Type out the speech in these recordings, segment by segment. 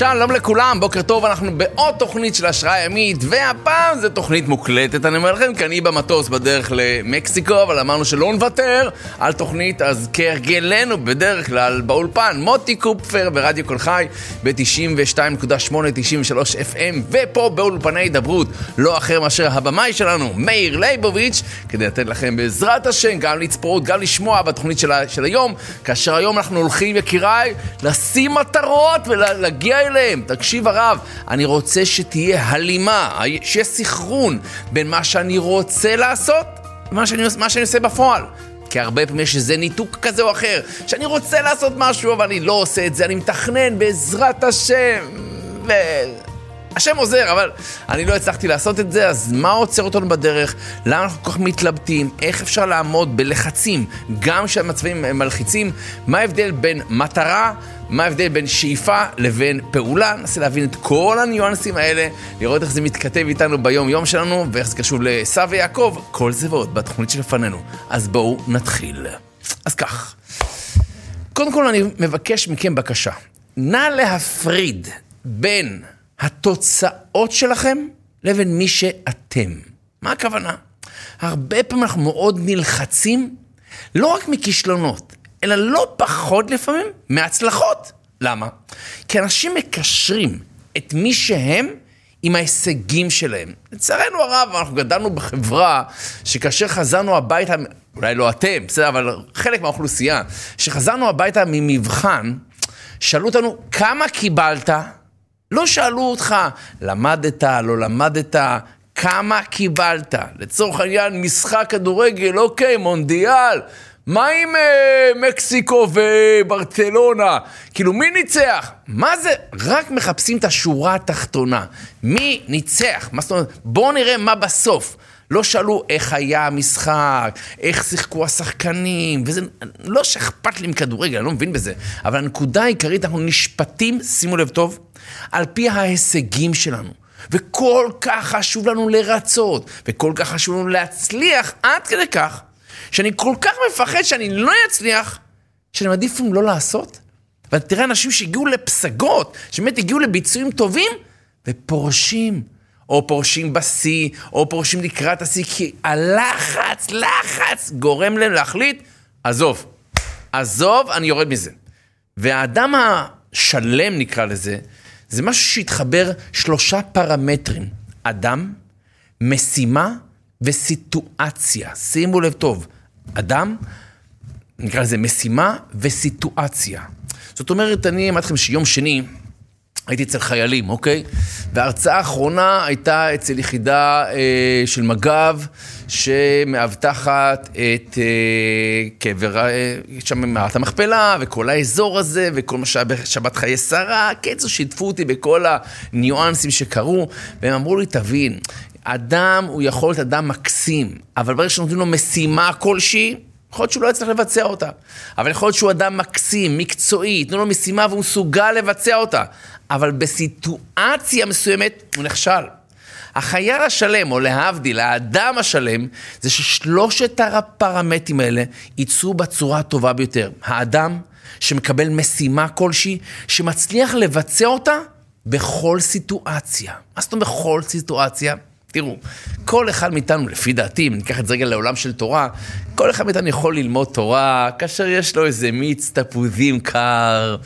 שלום לכולם, בוקר טוב, אנחנו בעוד תוכנית של השראה ימית, והפעם זו תוכנית מוקלטת, אני אומר לכם, כי אני במטוס בדרך למקסיקו, אבל אמרנו שלא נוותר על תוכנית, אז כהרגלנו בדרך כלל באולפן, מוטי קופפר ברדיו קול חי, ב-92.8, 93 FM, ופה באולפני הידברות, לא אחר מאשר הבמאי שלנו, מאיר ליבוביץ', כדי לתת לכם בעזרת השם גם לצפות, גם לשמוע בתוכנית של, של היום, כאשר היום אנחנו הולכים, יקיריי, לשים מטרות ולהגיע אליהם. תקשיב הרב, אני רוצה שתהיה הלימה, שיהיה סחרון בין מה שאני רוצה לעשות ומה שאני, שאני עושה בפועל. כי הרבה פעמים יש איזה ניתוק כזה או אחר, שאני רוצה לעשות משהו אבל אני לא עושה את זה, אני מתכנן בעזרת השם. ו... השם עוזר, אבל אני לא הצלחתי לעשות את זה, אז מה עוצר אותנו בדרך? למה אנחנו כל כך מתלבטים? איך אפשר לעמוד בלחצים, גם כשהמצבים מלחיצים? מה ההבדל בין מטרה, מה ההבדל בין שאיפה לבין פעולה? ננסה להבין את כל הניואנסים האלה, לראות איך זה מתכתב איתנו ביום-יום שלנו, ואיך זה קשור לעשו ויעקב, כל זה ועוד בתוכנית שלפנינו. אז בואו נתחיל. אז כך, קודם כל אני מבקש מכם בקשה, נא להפריד בין התוצאות שלכם לבין מי שאתם. מה הכוונה? הרבה פעמים אנחנו מאוד נלחצים, לא רק מכישלונות, אלא לא פחות לפעמים מהצלחות. למה? כי אנשים מקשרים את מי שהם עם ההישגים שלהם. לצערנו הרב, אנחנו גדלנו בחברה שכאשר חזרנו הביתה, אולי לא אתם, בסדר, אבל חלק מהאוכלוסייה, שחזרנו הביתה ממבחן, שאלו אותנו, כמה קיבלת? לא שאלו אותך, למדת, לא למדת, כמה קיבלת. לצורך העניין, משחק כדורגל, אוקיי, מונדיאל. מה עם אה, מקסיקו וברצלונה? כאילו, מי ניצח? מה זה? רק מחפשים את השורה התחתונה. מי ניצח? מה זאת אומרת? בואו נראה מה בסוף. לא שאלו איך היה המשחק, איך שיחקו השחקנים, וזה לא שאכפת לי מכדורגל, אני לא מבין בזה, אבל הנקודה העיקרית, אנחנו נשפטים, שימו לב טוב, על פי ההישגים שלנו. וכל כך חשוב לנו לרצות, וכל כך חשוב לנו להצליח, עד כדי כך, שאני כל כך מפחד שאני לא אצליח, שאני מעדיף לא לעשות. ואתה תראה אנשים שהגיעו לפסגות, שבאמת הגיעו לביצועים טובים, ופורשים. או פורשים בשיא, או פורשים לקראת השיא, כי הלחץ, לחץ, גורם להם להחליט, עזוב, עזוב, אני יורד מזה. והאדם השלם, נקרא לזה, זה משהו שהתחבר שלושה פרמטרים, אדם, משימה וסיטואציה. שימו לב טוב, אדם, נקרא לזה משימה וסיטואציה. זאת אומרת, אני אמרתי לכם שיום שני, הייתי אצל חיילים, אוקיי? וההרצאה האחרונה הייתה אצל יחידה אה, של מג"ב, שמאבטחת את אה, קבר, אה, שם מערת המכפלה, וכל האזור הזה, וכל מה שהיה בשבת חיי שרה. קיצור, שיתפו אותי בכל הניואנסים שקרו, והם אמרו לי, תבין, אדם הוא יכול להיות אדם מקסים, אבל ברגע שנותנים לו משימה כלשהי, יכול להיות שהוא לא יצטרך לבצע אותה, אבל יכול להיות שהוא אדם מקסים, מקצועי, תנו לו משימה והוא מסוגל לבצע אותה, אבל בסיטואציה מסוימת הוא נכשל. החייל השלם, או להבדיל, האדם השלם, זה ששלושת הפרמטרים האלה ייצאו בצורה הטובה ביותר. האדם שמקבל משימה כלשהי, שמצליח לבצע אותה בכל סיטואציה. מה זאת אומרת בכל סיטואציה? תראו, כל אחד מאיתנו, לפי דעתי, אם ניקח את זה רגע לעולם של תורה, כל אחד מאיתנו יכול ללמוד תורה כאשר יש לו איזה מיץ תפוזים קר,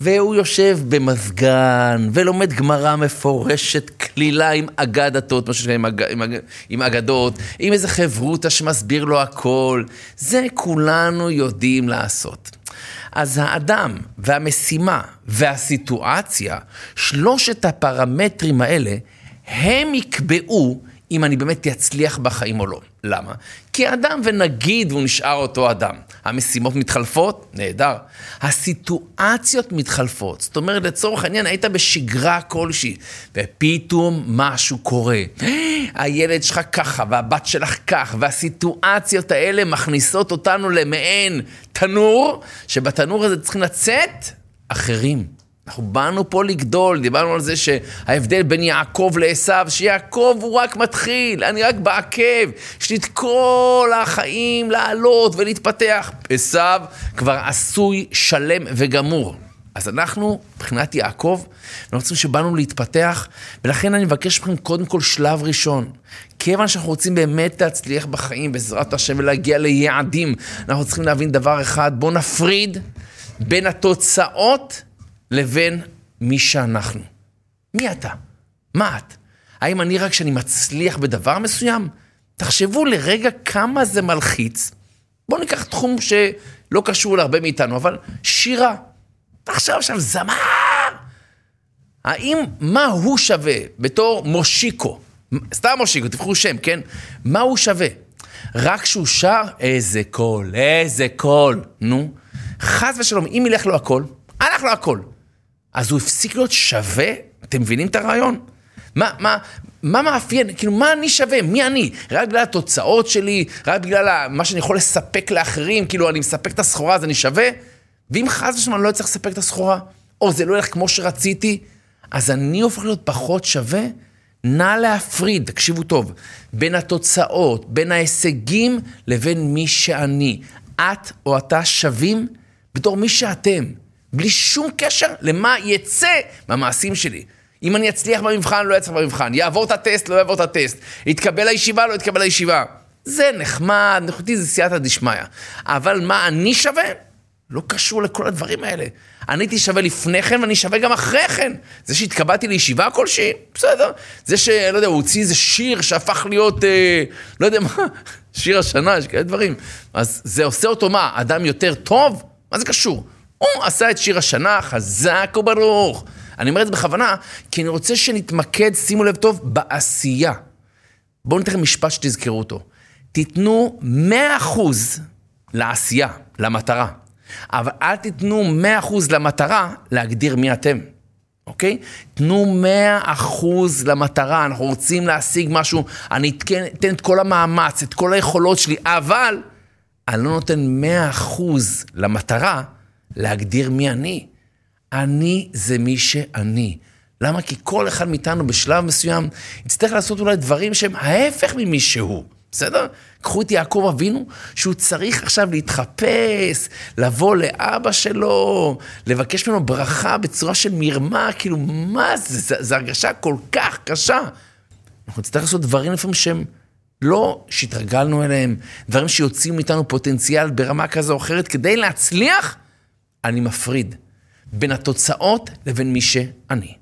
והוא יושב במזגן, ולומד גמרא מפורשת, כלילה עם אגדתות, מה שנקרא עם, אג, עם, אג, עם אגדות, עם איזה חברותא שמסביר לו הכל. זה כולנו יודעים לעשות. אז האדם והמשימה והסיטואציה, שלושת הפרמטרים האלה, הם יקבעו אם אני באמת אצליח בחיים או לא. למה? כי אדם ונגיד והוא נשאר אותו אדם. המשימות מתחלפות? נהדר. הסיטואציות מתחלפות. זאת אומרת, לצורך העניין, היית בשגרה כלשהי, ופתאום משהו קורה. הילד שלך ככה, והבת שלך כך, והסיטואציות האלה מכניסות אותנו למעין תנור, שבתנור הזה צריכים לצאת אחרים. אנחנו באנו פה לגדול, דיברנו על זה שההבדל בין יעקב לעשו, שיעקב הוא רק מתחיל, אני רק בעקב, יש לי את כל החיים לעלות ולהתפתח. עשו כבר עשוי, שלם וגמור. אז אנחנו, מבחינת יעקב, אנחנו רוצים שבאנו להתפתח, ולכן אני מבקש מכם קודם כל שלב ראשון. כיוון שאנחנו רוצים באמת להצליח בחיים בעזרת השם ולהגיע ליעדים, אנחנו צריכים להבין דבר אחד, בואו נפריד בין התוצאות לבין מי שאנחנו. מי אתה? מה את? האם אני רק כשאני מצליח בדבר מסוים? תחשבו לרגע כמה זה מלחיץ. בואו ניקח תחום שלא קשור להרבה מאיתנו, אבל שירה. תחשוב עכשיו, זמר! האם מה הוא שווה בתור מושיקו? סתם מושיקו, תבחרו שם, כן? מה הוא שווה? רק שהוא שר, איזה קול, איזה קול. נו, חס ושלום, אם ילך לו הכל, הלך לו הכל. אז הוא הפסיק להיות שווה? אתם מבינים את הרעיון? מה, מה, מה מאפיין, כאילו, מה אני שווה? מי אני? רק בגלל התוצאות שלי? רק בגלל מה שאני יכול לספק לאחרים? כאילו, אני מספק את הסחורה אז אני שווה? ואם חס ושלום אני לא אצטרך לספק את הסחורה, או זה לא ילך כמו שרציתי, אז אני הופך להיות פחות שווה? נא להפריד, תקשיבו טוב, בין התוצאות, בין ההישגים לבין מי שאני. את או אתה שווים בתור מי שאתם, בלי שום קשר למה יצא מהמעשים שלי. אם אני אצליח במבחן, לא אצליח במבחן. יעבור את הטסט, לא יעבור את הטסט. יתקבל לישיבה, לא יתקבל לישיבה. זה נחמד, נכותי זה סייעתא דשמיא. אבל מה אני שווה? לא קשור לכל הדברים האלה. אני הייתי שווה לפני כן ואני שווה גם אחרי כן. זה שהתקבלתי לישיבה כלשהי, בסדר. זה שלא יודע, הוא הוציא איזה שיר שהפך להיות, אה, לא יודע מה, שיר השנה, יש כאלה דברים. אז זה עושה אותו מה, אדם יותר טוב? מה זה קשור? הוא עשה את שיר השנה, חזק וברוך. אני אומר את זה בכוונה, כי אני רוצה שנתמקד, שימו לב טוב, בעשייה. בואו ניתן משפט שתזכרו אותו. תיתנו 100% לעשייה, למטרה. אבל אל תיתנו 100% למטרה להגדיר מי אתם, אוקיי? תנו 100% למטרה, אנחנו רוצים להשיג משהו, אני אתן, אתן את כל המאמץ, את כל היכולות שלי, אבל אני לא נותן 100% למטרה להגדיר מי אני. אני זה מי שאני. למה? כי כל אחד מאיתנו בשלב מסוים יצטרך לעשות אולי דברים שהם ההפך ממי שהוא. בסדר? קחו את יעקב אבינו, שהוא צריך עכשיו להתחפש, לבוא לאבא שלו, לבקש ממנו ברכה בצורה של מרמה, כאילו, מה זה? זו הרגשה כל כך קשה. אנחנו נצטרך לעשות דברים לפעמים שהם לא שהתרגלנו אליהם, דברים שיוצאים מאיתנו פוטנציאל ברמה כזו או אחרת, כדי להצליח, אני מפריד בין התוצאות לבין מי שאני.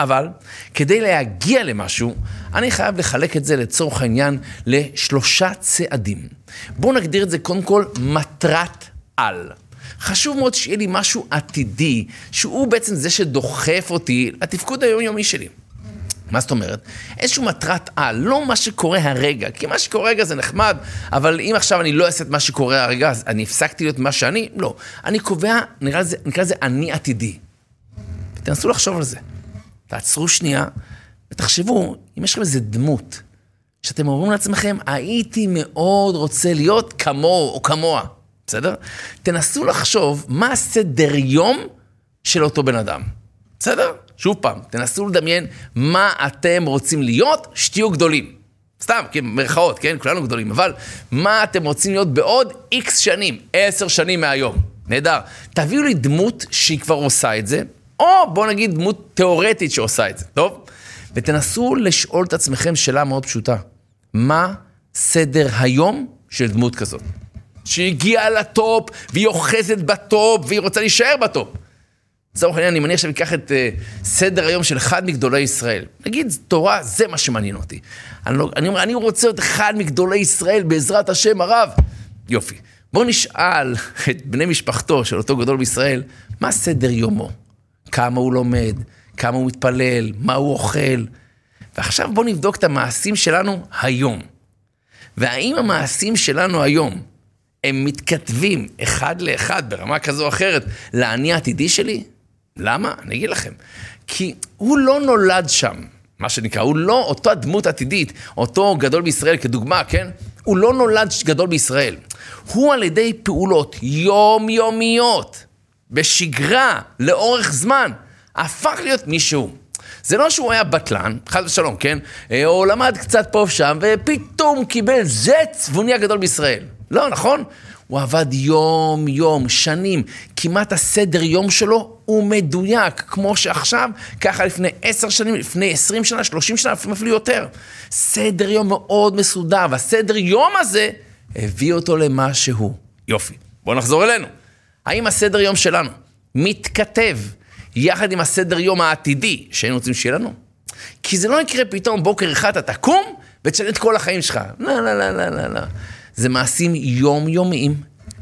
אבל כדי להגיע למשהו, אני חייב לחלק את זה לצורך העניין לשלושה צעדים. בואו נגדיר את זה קודם כל מטרת על. חשוב מאוד שיהיה לי משהו עתידי, שהוא בעצם זה שדוחף אותי לתפקוד היומיומי שלי. מה זאת אומרת? איזושהי מטרת על, לא מה שקורה הרגע, כי מה שקורה הרגע זה נחמד, אבל אם עכשיו אני לא אעשה את מה שקורה הרגע, אז אני הפסקתי להיות מה שאני? לא. אני קובע, נקרא לזה, נקרא לזה אני עתידי. תנסו לחשוב על זה. תעצרו שנייה ותחשבו, אם יש לכם איזה דמות, שאתם אומרים לעצמכם, הייתי מאוד רוצה להיות כמוהו או כמוה, בסדר? תנסו לחשוב מה הסדר יום של אותו בן אדם, בסדר? שוב פעם, תנסו לדמיין מה אתם רוצים להיות, שתהיו גדולים. סתם, כן, מירכאות, כן? כולנו גדולים, אבל מה אתם רוצים להיות בעוד איקס שנים, עשר שנים מהיום. נהדר. תביאו לי דמות שהיא כבר עושה את זה, או בואו נגיד דמות תיאורטית שעושה את זה, טוב? ותנסו לשאול את עצמכם שאלה מאוד פשוטה. מה סדר היום של דמות כזאת? שהגיעה לטופ, והיא אוחזת בטופ, והיא רוצה להישאר בטופ. לצורך העניין, אני מניח שאני אקח את uh, סדר היום של אחד מגדולי ישראל. נגיד, תורה, זה מה שמעניין אותי. אני, לא, אני אומר, אני רוצה להיות אחד מגדולי ישראל בעזרת השם הרב. יופי. בואו נשאל את בני משפחתו של אותו גדול בישראל, מה סדר יומו? כמה הוא לומד, כמה הוא מתפלל, מה הוא אוכל. ועכשיו בואו נבדוק את המעשים שלנו היום. והאם המעשים שלנו היום, הם מתכתבים אחד לאחד ברמה כזו או אחרת לאני העתידי שלי? למה? אני אגיד לכם. כי הוא לא נולד שם, מה שנקרא, הוא לא אותו הדמות עתידית, אותו גדול בישראל כדוגמה, כן? הוא לא נולד גדול בישראל. הוא על ידי פעולות יומיומיות, בשגרה, לאורך זמן, הפך להיות מישהו. זה לא שהוא היה בטלן, חס ושלום, כן? אה, או למד קצת פה ושם, ופתאום קיבל זץ והוא נהיה גדול בישראל. לא, נכון? הוא עבד יום-יום, שנים, כמעט הסדר יום שלו ומדויק, כמו שעכשיו, ככה לפני עשר שנים, לפני עשרים שנה, שלושים שנה, אפילו יותר. סדר יום מאוד מסודר, והסדר יום הזה הביא אותו למה שהוא. יופי, בואו נחזור אלינו. האם הסדר יום שלנו מתכתב יחד עם הסדר יום העתידי שהיינו רוצים שיהיה לנו? כי זה לא יקרה פתאום בוקר אחד אתה תקום ותשנה את כל החיים שלך. לא, לא, לא, לא, לא, לא. זה מעשים יומיומיים,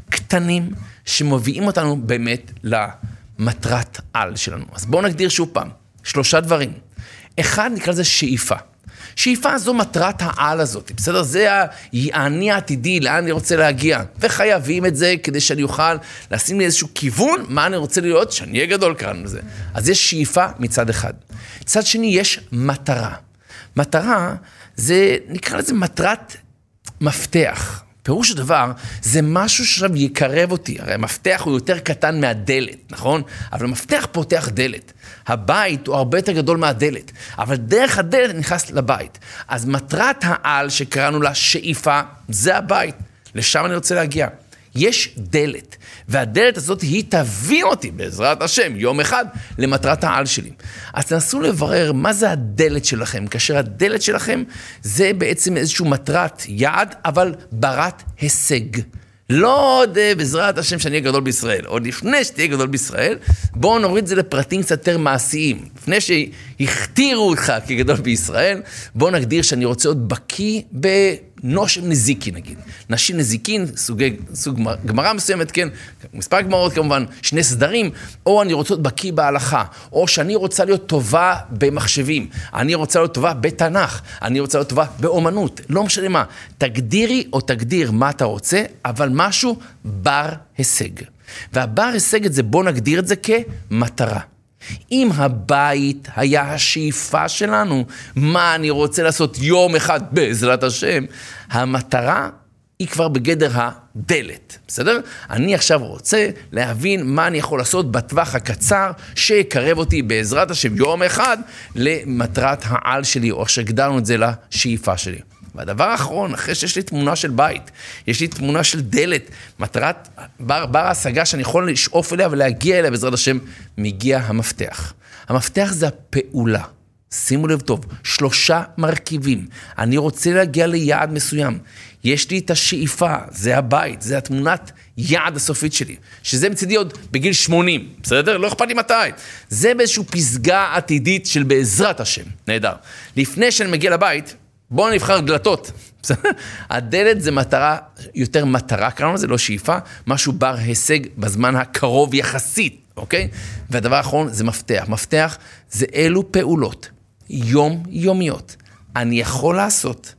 קטנים, שמביאים אותנו באמת למטרת על שלנו. אז בואו נגדיר שוב פעם, שלושה דברים. אחד, נקרא לזה שאיפה. שאיפה זו מטרת העל הזאת, בסדר? זה האני העתידי, לאן אני רוצה להגיע. וחייבים את זה כדי שאני אוכל לשים לי איזשהו כיוון, מה אני רוצה להיות, שאני אהיה גדול כאן וזה. אז יש שאיפה מצד אחד. מצד שני, יש מטרה. מטרה זה, נקרא לזה מטרת מפתח. פירוש הדבר, זה משהו שעכשיו יקרב אותי. הרי המפתח הוא יותר קטן מהדלת, נכון? אבל המפתח פותח דלת. הבית הוא הרבה יותר גדול מהדלת, אבל דרך הדלת נכנס לבית. אז מטרת העל שקראנו לה שאיפה, זה הבית. לשם אני רוצה להגיע. יש דלת, והדלת הזאת היא תביא אותי, בעזרת השם, יום אחד, למטרת העל שלי. אז תנסו לברר מה זה הדלת שלכם, כאשר הדלת שלכם זה בעצם איזושהי מטרת יעד, אבל ברת הישג. לא עוד אה, בעזרת השם שאני אהיה גדול בישראל, עוד לפני שתהיה גדול בישראל, בואו נוריד את זה לפרטים קצת יותר מעשיים. לפני שהכתירו אותך כגדול בישראל, בואו נגדיר שאני רוצה להיות בקיא ב... נושם נזיקי נגיד. נשים נזיקין, סוגי, סוג גמרא מסוימת, כן, מספר גמרות כמובן, שני סדרים, או אני רוצה להיות בקיא בהלכה, או שאני רוצה להיות טובה במחשבים, אני רוצה להיות טובה בתנ"ך, אני רוצה להיות טובה באומנות, לא משנה מה. תגדירי או תגדיר מה אתה רוצה, אבל משהו בר הישג. והבר הישג את זה, בוא נגדיר את זה כמטרה. אם הבית היה השאיפה שלנו, מה אני רוצה לעשות יום אחד בעזרת השם, המטרה היא כבר בגדר הדלת, בסדר? אני עכשיו רוצה להבין מה אני יכול לעשות בטווח הקצר שיקרב אותי בעזרת השם יום אחד למטרת העל שלי, או שהגדרנו את זה לשאיפה שלי. והדבר האחרון, אחרי שיש לי תמונה של בית, יש לי תמונה של דלת, מטרת בר, בר ההשגה שאני יכול לשאוף אליה ולהגיע אליה בעזרת השם, מגיע המפתח. המפתח זה הפעולה. שימו לב טוב, שלושה מרכיבים. אני רוצה להגיע ליעד מסוים. יש לי את השאיפה, זה הבית, זה התמונת יעד הסופית שלי, שזה מצידי עוד בגיל 80, בסדר? לא אכפת לי מתי. זה באיזושהי פסגה עתידית של בעזרת השם. נהדר. לפני שאני מגיע לבית, בואו נבחר דלתות. הדלת זה מטרה, יותר מטרה, קראנו לזה לא שאיפה, משהו בר הישג בזמן הקרוב יחסית, אוקיי? והדבר האחרון זה מפתח. מפתח זה אילו פעולות יומיומיות אני יכול לעשות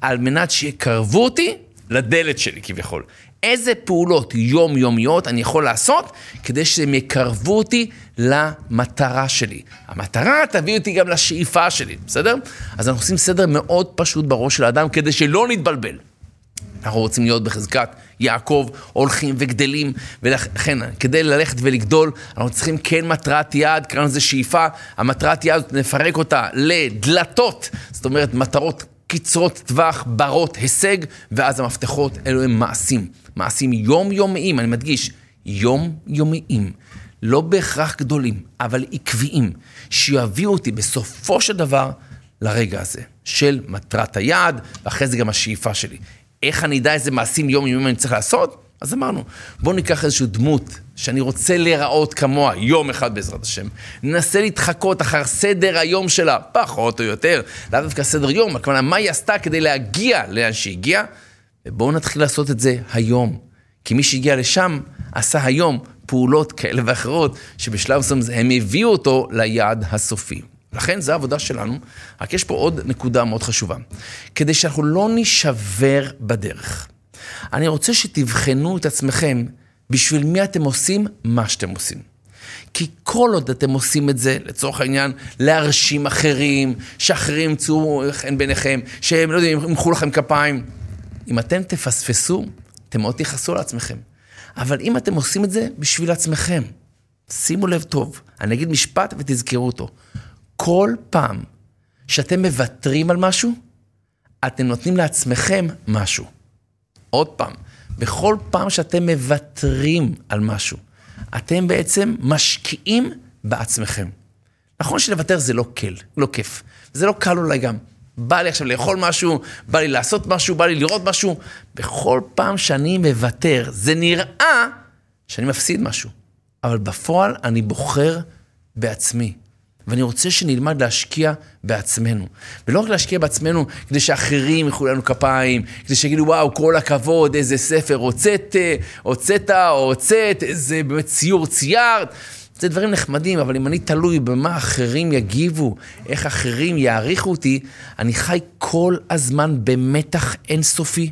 על מנת שיקרבו אותי לדלת שלי כביכול. איזה פעולות יומיומיות אני יכול לעשות כדי שהם יקרבו אותי למטרה שלי. המטרה תביא אותי גם לשאיפה שלי, בסדר? אז אנחנו עושים סדר מאוד פשוט בראש של האדם כדי שלא נתבלבל. אנחנו רוצים להיות בחזקת יעקב, הולכים וגדלים, ולכן, כדי ללכת ולגדול, אנחנו צריכים כן מטרת יעד, קראנו לזה שאיפה, המטרת יעד, נפרק אותה לדלתות, זאת אומרת, מטרות קצרות טווח, ברות הישג, ואז המפתחות אלו הם מעשים. מעשים יומיומיים, אני מדגיש, יומיומיים. לא בהכרח גדולים, אבל עקביים, שיביאו אותי בסופו של דבר לרגע הזה, של מטרת היעד, ואחרי זה גם השאיפה שלי. איך אני אדע איזה מעשים יומיומיים אני צריך לעשות? אז אמרנו, בואו ניקח איזושהי דמות שאני רוצה להיראות כמוה יום אחד בעזרת השם. ננסה להתחקות אחר סדר היום שלה, פחות או יותר, לאו דווקא סדר יום, הכוונה מה היא עשתה כדי להגיע לאן שהגיעה, ובואו נתחיל לעשות את זה היום. כי מי שהגיע לשם עשה היום פעולות כאלה ואחרות, שבשלב מסוים הם הביאו אותו ליעד הסופי. לכן זו העבודה שלנו, רק יש פה עוד נקודה מאוד חשובה. כדי שאנחנו לא נישבר בדרך. אני רוצה שתבחנו את עצמכם בשביל מי אתם עושים מה שאתם עושים. כי כל עוד אתם עושים את זה, לצורך העניין, להרשים אחרים, שאחרים ימצאו חן בעיניכם, שהם, לא יודעים, ימחאו לכם כפיים. אם אתם תפספסו, אתם מאוד תכעסו על עצמכם. אבל אם אתם עושים את זה בשביל עצמכם, שימו לב טוב, אני אגיד משפט ותזכרו אותו. כל פעם שאתם מוותרים על משהו, אתם נותנים לעצמכם משהו. עוד פעם, בכל פעם שאתם מוותרים על משהו, אתם בעצם משקיעים בעצמכם. נכון שלוותר זה לא קל, לא כיף. זה לא קל אולי גם. בא לי עכשיו לאכול משהו, בא לי לעשות משהו, בא לי לראות משהו. בכל פעם שאני מוותר, זה נראה שאני מפסיד משהו. אבל בפועל אני בוחר בעצמי. ואני רוצה שנלמד להשקיע בעצמנו. ולא רק להשקיע בעצמנו כדי שאחרים יחולו לנו כפיים, כדי שיגידו, וואו, כל הכבוד, איזה ספר הוצאת, הוצאת הוצאת, איזה באמת ציור ציירת. זה דברים נחמדים, אבל אם אני תלוי במה אחרים יגיבו, איך אחרים יעריכו אותי, אני חי כל הזמן במתח אינסופי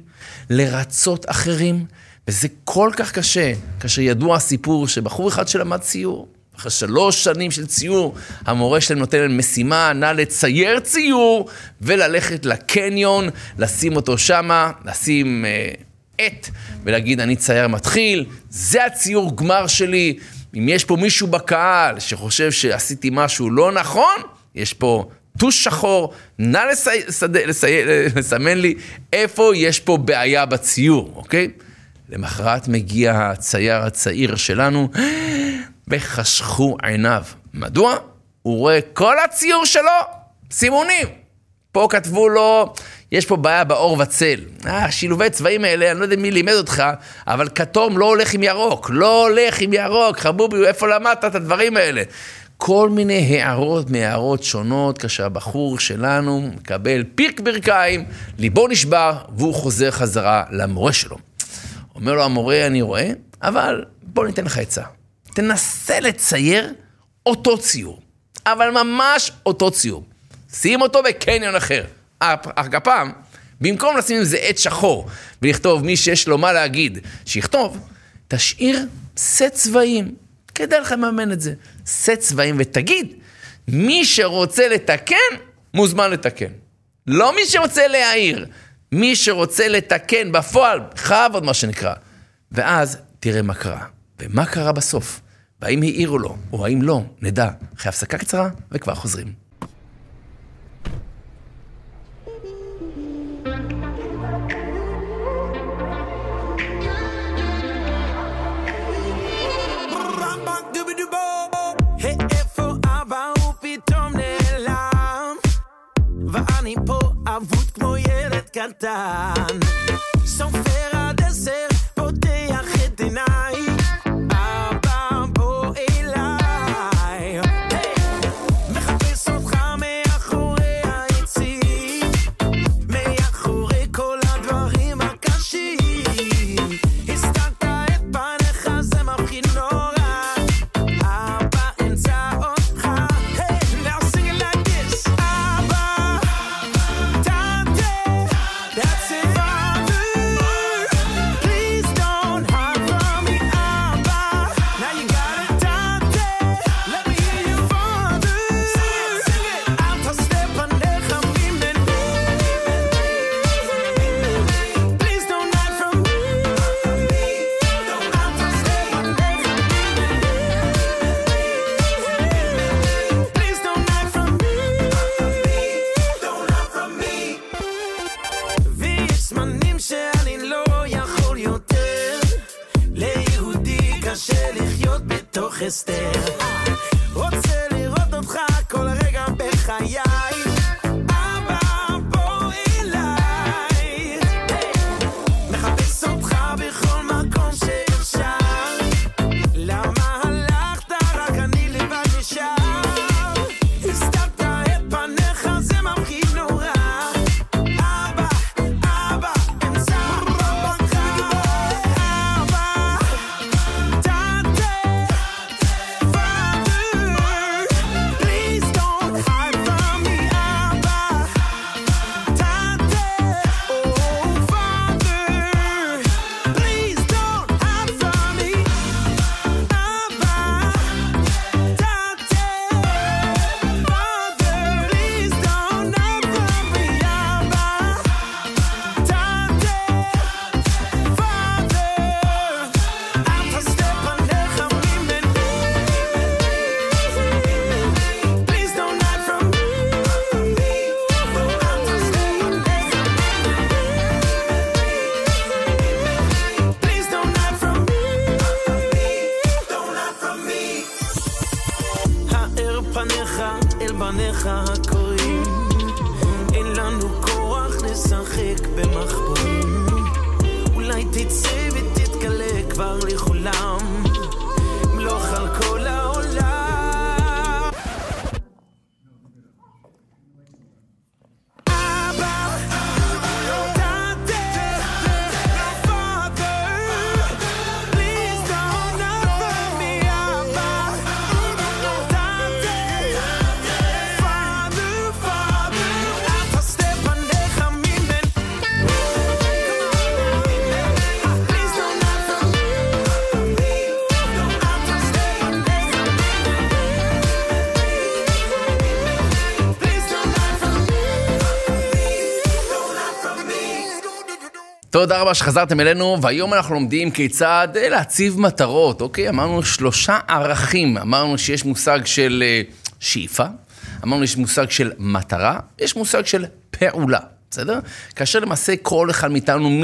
לרצות אחרים, וזה כל כך קשה, כאשר ידוע הסיפור שבחור אחד שלמד ציור, אחרי שלוש שנים של ציור, המורה שלהם נותן להם משימה, נא לצייר ציור וללכת לקניון, לשים אותו שמה, לשים אה, עט ולהגיד, אני צייר מתחיל, זה הציור גמר שלי. אם יש פה מישהו בקהל שחושב שעשיתי משהו לא נכון, יש פה טוש שחור, נא לסי... לסד... לסי... לסמן לי איפה יש פה בעיה בציור, אוקיי? למחרת מגיע הצייר הצעיר שלנו, וחשכו עיניו. מדוע? הוא רואה כל הציור שלו, סימונים. פה כתבו לו, יש פה בעיה באור וצל. אה, שילובי צבעים האלה, אני לא יודע מי לימד אותך, אבל כתום לא הולך עם ירוק. לא הולך עם ירוק, חבובי, איפה למדת את הדברים האלה? כל מיני הערות מהערות שונות, כאשר הבחור שלנו מקבל פירק ברכיים, ליבו נשבר, והוא חוזר חזרה למורה שלו. אומר לו המורה, אני רואה, אבל בוא ניתן לך עצה. תנסה לצייר אותו ציור, אבל ממש אותו ציור. שים אותו בקניון אחר. הפעם, במקום לשים עם זה עט שחור ולכתוב מי שיש לו מה להגיד, שיכתוב, תשאיר סט צבעים. כדאי לך לממן את זה. סט צבעים ותגיד, מי שרוצה לתקן, מוזמן לתקן. לא מי שרוצה להעיר, מי שרוצה לתקן בפועל, בכבוד מה שנקרא. ואז תראה מה קרה. ומה קרה בסוף? והאם העירו לו, או האם לא, נדע. אחרי הפסקה קצרה, וכבר חוזרים. קטן. סופר תודה רבה שחזרתם אלינו, והיום אנחנו לומדים כיצד אה, להציב מטרות, אוקיי? אמרנו שלושה ערכים, אמרנו שיש מושג של אה, שאיפה, אמרנו יש מושג של מטרה, יש מושג של פעולה. בסדר? כאשר למעשה כל אחד מאיתנו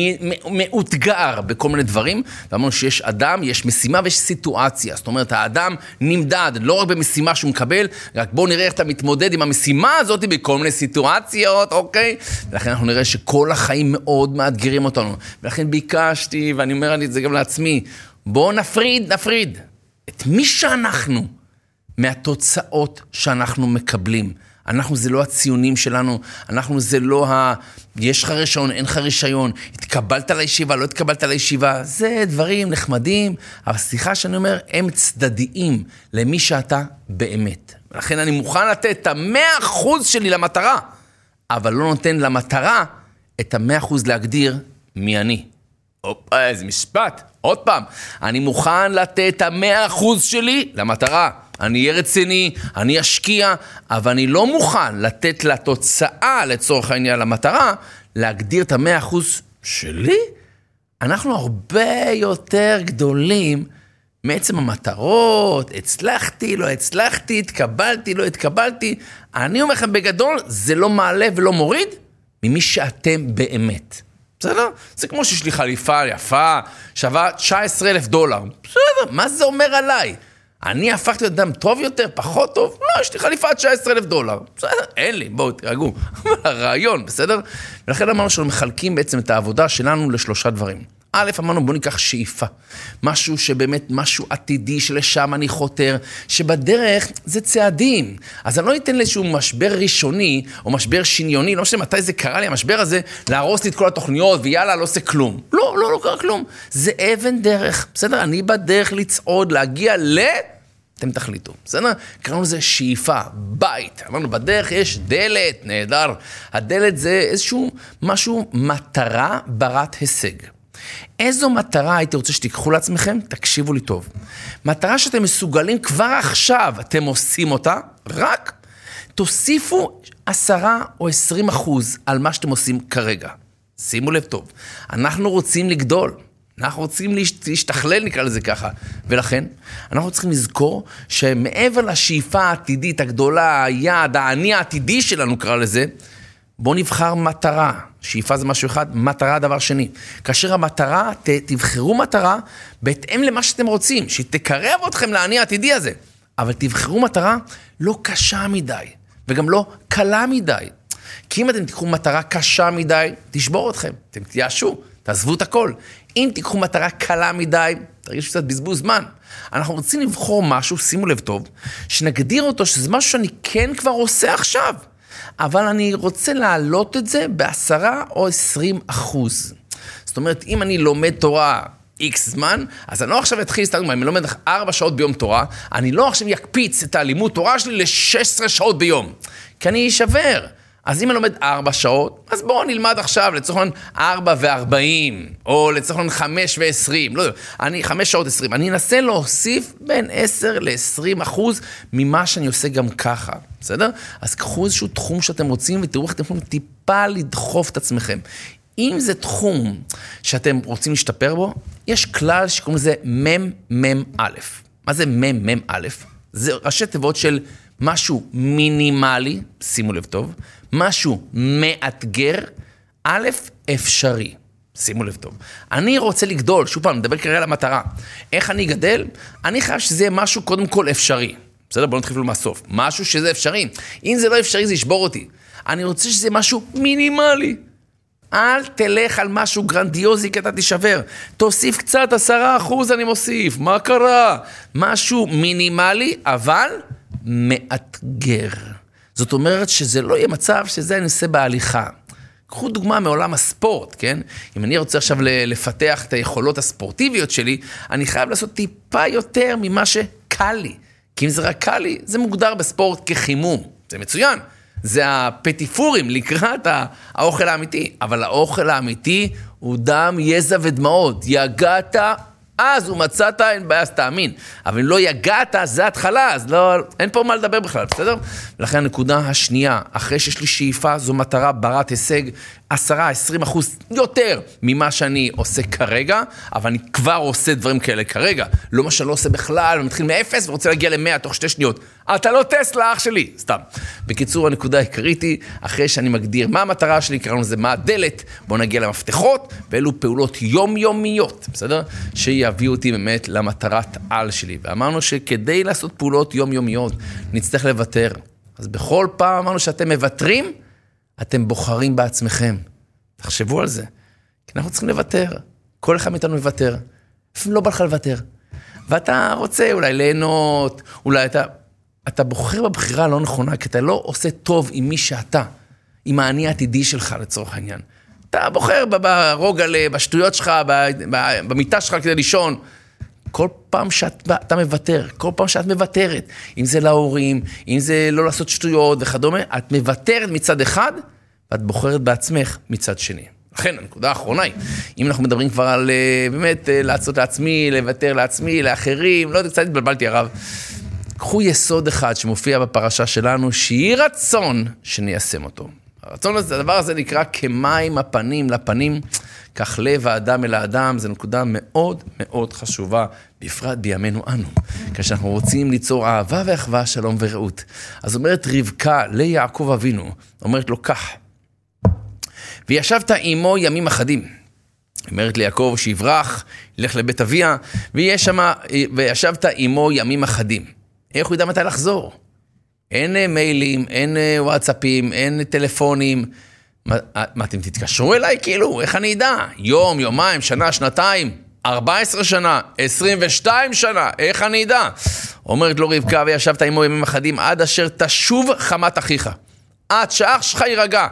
מאותגר בכל מיני דברים, ואמרנו שיש אדם, יש משימה ויש סיטואציה. זאת אומרת, האדם נמדד לא רק במשימה שהוא מקבל, רק בואו נראה איך אתה מתמודד עם המשימה הזאת בכל מיני סיטואציות, אוקיי? ולכן אנחנו נראה שכל החיים מאוד מאתגרים אותנו. ולכן ביקשתי, ואני אומר את זה גם לעצמי, בואו נפריד, נפריד את מי שאנחנו מהתוצאות שאנחנו מקבלים. אנחנו זה לא הציונים שלנו, אנחנו זה לא ה... יש לך רישיון, אין לך רישיון, התקבלת לישיבה, לא התקבלת לישיבה, זה דברים נחמדים, אבל סליחה שאני אומר, הם צדדיים למי שאתה באמת. לכן אני מוכן לתת את המאה אחוז שלי למטרה, אבל לא נותן למטרה את המאה אחוז להגדיר מי אני. הופה, איזה משפט. עוד פעם, אני מוכן לתת את המאה אחוז שלי למטרה. אני אהיה רציני, אני אשקיע, אבל אני לא מוכן לתת לתוצאה, לצורך העניין, למטרה, להגדיר את המאה אחוז שלי. אנחנו הרבה יותר גדולים מעצם המטרות, הצלחתי, לא הצלחתי, התקבלתי, לא התקבלתי. אני אומר לכם בגדול, זה לא מעלה ולא מוריד ממי שאתם באמת. בסדר? זה כמו שיש לי חליפה יפה, שווה 19 אלף דולר. בסדר, מה זה אומר עליי? אני הפכתי להיות אדם טוב יותר, פחות טוב? לא, יש לי חליפה 19 אלף דולר. בסדר, אין לי, בואו תירגעו. הרעיון, בסדר? ולכן אמרנו שאנחנו מחלקים בעצם את העבודה שלנו לשלושה דברים. א', אמרנו בוא ניקח שאיפה. משהו שבאמת, משהו עתידי שלשם אני חותר, שבדרך זה צעדים. אז אני לא אתן לאיזשהו משבר ראשוני, או משבר שניוני, לא משנה מתי זה קרה לי, המשבר הזה, להרוס לי את כל התוכניות, ויאללה, לא עושה כלום. לא, לא, לא קרה כלום. זה אבן דרך, בסדר? אני בדרך לצעוד, להגיע ל... אתם תחליטו, בסדר? קראנו לזה שאיפה, בית. אמרנו, בדרך יש דלת, נהדר. הדלת זה איזשהו משהו, מטרה ברת הישג. איזו מטרה הייתי רוצה שתיקחו לעצמכם? תקשיבו לי טוב. מטרה שאתם מסוגלים כבר עכשיו, אתם עושים אותה, רק תוסיפו עשרה או עשרים אחוז על מה שאתם עושים כרגע. שימו לב טוב, אנחנו רוצים לגדול. אנחנו רוצים להשת- להשתכלל, נקרא לזה ככה. ולכן, אנחנו צריכים לזכור שמעבר לשאיפה העתידית הגדולה, היעד, האני העתידי שלנו, נקרא לזה, בואו נבחר מטרה. שאיפה זה משהו אחד, מטרה דבר שני. כאשר המטרה, ת, תבחרו מטרה בהתאם למה שאתם רוצים, שתקרב אתכם לאני העתידי הזה. אבל תבחרו מטרה לא קשה מדי, וגם לא קלה מדי. כי אם אתם תיקחו מטרה קשה מדי, תשבור אתכם, אתם תייאשו, תעזבו את הכל. אם תיקחו מטרה קלה מדי, תרגישו קצת בזבוז זמן. אנחנו רוצים לבחור משהו, שימו לב טוב, שנגדיר אותו שזה משהו שאני כן כבר עושה עכשיו. אבל אני רוצה להעלות את זה בעשרה או עשרים אחוז. זאת אומרת, אם אני לומד תורה איקס זמן, אז אני לא עכשיו אתחיל, סתם, אם אני לומד ארבע שעות ביום תורה, אני לא עכשיו אקפיץ את הלימוד תורה שלי ל-16 שעות ביום, כי אני אשבר. אז אם אני לומד ארבע שעות, אז בואו נלמד עכשיו לצורך העניין ארבע וארבעים, או לצורך העניין חמש ועשרים, לא יודע, אני חמש שעות עשרים. אני אנסה להוסיף בין עשר לעשרים אחוז ממה שאני עושה גם ככה, בסדר? אז קחו איזשהו תחום שאתם רוצים ותראו איך אתם יכולים טיפה לדחוף את עצמכם. אם זה תחום שאתם רוצים להשתפר בו, יש כלל שקוראים לזה מ"מ-א'. מה זה מ"מ-א'? זה ראשי תיבות של משהו מינימלי, שימו לב טוב, משהו מאתגר, א', אפשרי. שימו לב טוב. אני רוצה לגדול, שוב פעם, נדבר כרגע על המטרה. איך אני אגדל? אני חייב שזה יהיה משהו קודם כל אפשרי. בסדר? בואו נתחיל אפילו מהסוף. משהו שזה אפשרי. אם זה לא אפשרי, זה ישבור אותי. אני רוצה שזה משהו מינימלי. אל תלך על משהו גרנדיוזי כי אתה תישבר. תוסיף קצת, עשרה אחוז אני מוסיף, מה קרה? משהו מינימלי, אבל מאתגר. זאת אומרת שזה לא יהיה מצב שזה אני עושה בהליכה. קחו דוגמה מעולם הספורט, כן? אם אני רוצה עכשיו לפתח את היכולות הספורטיביות שלי, אני חייב לעשות טיפה יותר ממה שקל לי. כי אם זה רק קל לי, זה מוגדר בספורט כחימום. זה מצוין. זה הפטיפורים לקראת האוכל האמיתי. אבל האוכל האמיתי הוא דם, יזע ודמעות. יגעת, אז ומצאת, אין בעיה, אז תאמין. אבל אם לא יגעת, זה התחלה, אז לא, אין פה מה לדבר בכלל, בסדר? ולכן הנקודה השנייה, אחרי שיש לי שאיפה, זו מטרה ברת הישג, 10-20 אחוז יותר ממה שאני עושה כרגע, אבל אני כבר עושה דברים כאלה כרגע. לא מה שאני לא עושה בכלל, ומתחיל מאפס ורוצה להגיע ל-100 תוך שתי שניות. אתה לא טסלה, אח שלי, סתם. בקיצור, הנקודה העיקרית היא, אחרי שאני מגדיר מה המטרה שלי, קראנו לזה מה הדלת, בואו נגיע למפתחות, ואלו פעולות יומיומיות, בסדר? שיביאו אותי באמת למטרת על שלי. ואמרנו שכדי לעשות פעולות יומיומיות, נצטרך לוותר. אז בכל פעם אמרנו שאתם מוותרים, אתם בוחרים בעצמכם. תחשבו על זה. כי אנחנו צריכים לוותר. כל אחד מאיתנו מוותר. לפעמים לא בא לך לוותר. ואתה רוצה אולי ליהנות, אולי אתה... אתה בוחר בבחירה הלא נכונה, כי אתה לא עושה טוב עם מי שאתה, עם האני העתידי שלך לצורך העניין. אתה בוחר ב- ברוגע, בשטויות שלך, במיטה שלך כדי לישון. כל פעם שאת אתה מוותר, כל פעם שאת מוותרת, אם זה להורים, אם זה לא לעשות שטויות וכדומה, את מוותרת מצד אחד, ואת בוחרת בעצמך מצד שני. לכן, הנקודה האחרונה היא, אם אנחנו מדברים כבר על אה, באמת אה, לעשות לעצמי, לוותר לעצמי, לאחרים, לא יודע, קצת התבלבלתי הרב. קחו יסוד אחד שמופיע בפרשה שלנו, שיהי רצון שניישם אותו. הרצון הזה, הדבר הזה נקרא כמים הפנים לפנים, כך לב האדם אל האדם, זו נקודה מאוד מאוד חשובה, בפרט בימינו אנו, כשאנחנו רוצים ליצור אהבה ואחווה, שלום ורעות. אז אומרת רבקה ליעקב אבינו, אומרת לו כך, וישבת עמו ימים אחדים. אומרת ליעקב שיברח, ילך לבית אביה, ויש שמה, וישבת עמו ימים אחדים. איך הוא ידע מתי לחזור? אין מיילים, אין וואטסאפים, אין טלפונים. מה, אה, מה, אתם תתקשרו אליי? כאילו, איך אני אדע? יום, יומיים, שנה, שנתיים, 14 שנה, 22 שנה, איך אני אדע? אומרת לו רבקה, וישבת עמו ימים אחדים, עד אשר תשוב חמת אחיך. עד שאח שלך יירגע.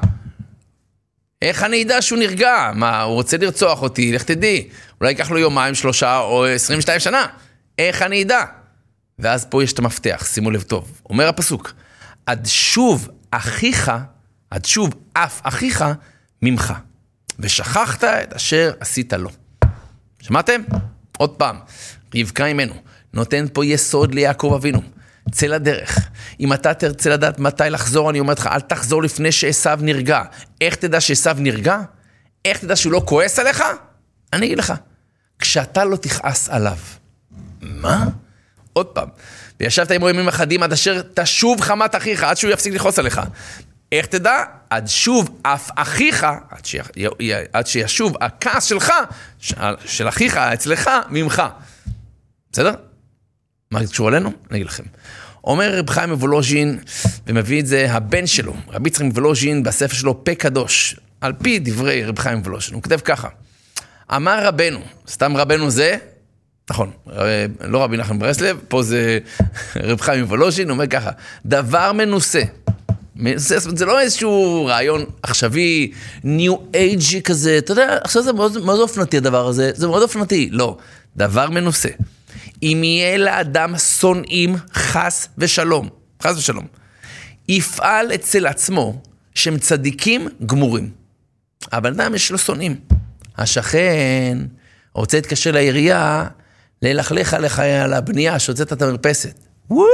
איך אני אדע שהוא נרגע? מה, הוא רוצה לרצוח אותי? לך תדעי. אולי ייקח לו יומיים, שלושה או 22 שנה. איך אני אדע? ואז פה יש את המפתח, שימו לב טוב. אומר הפסוק, עד שוב אחיך, עד שוב אף אחיך ממך, ושכחת את אשר עשית לו. שמעתם? עוד פעם, רבקה ממנו, נותן פה יסוד ליעקב אבינו. צא לדרך. אם אתה תרצה לדעת מתי לחזור, אני אומר לך, אל תחזור לפני שעשו נרגע. איך תדע שעשו נרגע? איך תדע שהוא לא כועס עליך? אני אגיד לך, כשאתה לא תכעס עליו. מה? עוד פעם, וישבת עמו ימים אחדים עד אשר תשוב חמת אחיך, עד שהוא יפסיק לכעוס עליך. איך תדע? עד שוב אף אחיך, עד, ש... עד שישוב הכעס שלך, של אחיך אצלך, ממך. בסדר? מה זה קשור אלינו? אני אגיד לכם. אומר רב חיים מוולוז'ין, ומביא את זה הבן שלו, רבי יצחק מוולוז'ין, בספר שלו פה קדוש, על פי דברי רב חיים מוולוז'ין, הוא כותב ככה: אמר רבנו, סתם רבנו זה, נכון, לא רבי נחמן ברסלב, פה זה רב חיים מוולוז'ין, הוא אומר ככה, דבר מנוסה. זה, זה לא איזשהו רעיון עכשווי, ניו אייג'י כזה, אתה יודע, עכשיו זה מאוד, מאוד אופנתי הדבר הזה, זה מאוד אופנתי, לא, דבר מנוסה. אם יהיה לאדם שונאים חס ושלום, חס ושלום, יפעל אצל עצמו שהם צדיקים גמורים. הבן אדם יש לו שונאים. השכן רוצה להתקשר לעירייה, ללכלך עליך על הבנייה שהוצאת את המרפסת. וואו!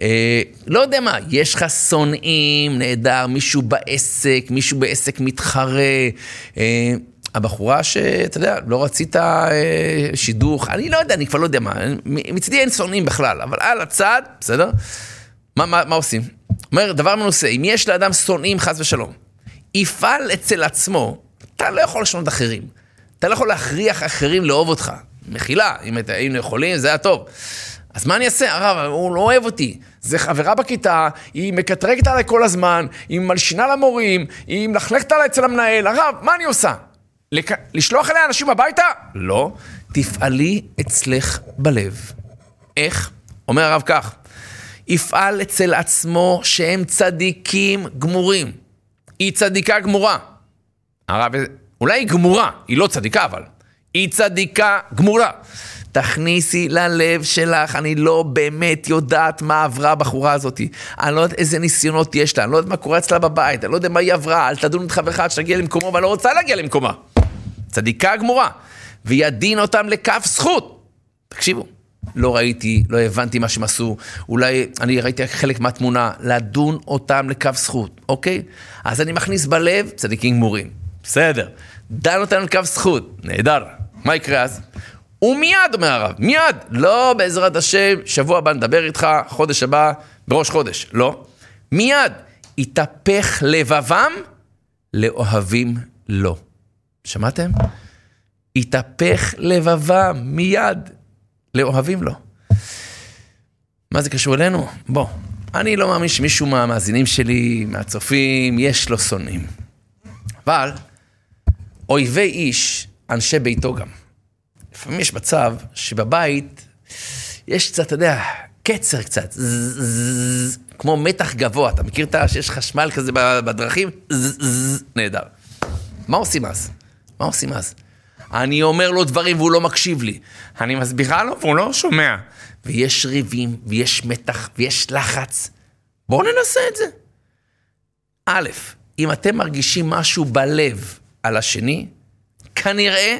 אה, לא יודע מה, יש לך שונאים, נהדר, מישהו בעסק, מישהו בעסק מתחרה. אה, הבחורה שאתה יודע, לא רצית אה, שידוך, אני לא יודע, אני כבר לא יודע מה, מצידי אין שונאים בכלל, אבל על הצד, בסדר? מה, מה, מה עושים? אומר, דבר מנוסה, אם יש לאדם שונאים חס ושלום, יפעל אצל עצמו, אתה לא יכול לשנות אחרים. אתה לא יכול להכריח אחרים לאהוב אותך. מחילה, אם היינו יכולים, זה היה טוב. אז מה אני אעשה? הרב, הוא לא אוהב אותי. זה חברה בכיתה, היא מקטרגת עליי כל הזמן, היא מלשינה למורים, היא מלכלכת עליי אצל המנהל. הרב, מה אני עושה? לק... לשלוח אליה אנשים הביתה? לא. תפעלי אצלך בלב. איך? אומר הרב כך, יפעל אצל עצמו שהם צדיקים גמורים. היא צדיקה גמורה. הרב, אולי היא גמורה, היא לא צדיקה אבל. היא צדיקה גמורה. תכניסי ללב שלך, אני לא באמת יודעת מה עברה הבחורה הזאת. אני לא יודעת איזה ניסיונות יש לה, אני לא יודעת מה קורה אצלה בבית, אני לא יודע מה היא עברה, אל תדון את חברך עד שתגיע למקומו, ואני לא רוצה להגיע למקומה. צדיקה גמורה. וידין אותם לכף זכות. תקשיבו, לא ראיתי, לא הבנתי מה שהם עשו, אולי אני ראיתי חלק מהתמונה, לדון אותם לכף זכות, אוקיי? אז אני מכניס בלב צדיקים גמורים. בסדר. דן אותם לכף זכות, נהדר. מה יקרה אז? ומיד, אומר הרב, מיד. לא בעזרת השם, שבוע הבא נדבר איתך, חודש הבא, בראש חודש. לא. מיד. יתהפך לבבם לאוהבים לו. שמעתם? יתהפך לבבם מיד לאוהבים לו. מה זה קשור אלינו? בוא, אני לא מאמין שמישהו מהמאזינים שלי, מהצופים, יש לו שונאים. אבל אויבי איש, אנשי ביתו גם. לפעמים יש מצב שבבית יש קצת, אתה יודע, קצר קצת, כמו מתח גבוה, אתה מכיר את. שיש חשמל כזה בדרכים? נהדר. מה עושים אז? מה עושים אז? אני אומר לו דברים והוא לא מקשיב לי. אני מסבירה לו והוא לא שומע. ויש ריבים, ויש מתח, ויש לחץ. בואו ננסה את זה. א', אם אתם מרגישים משהו בלב על השני, כנראה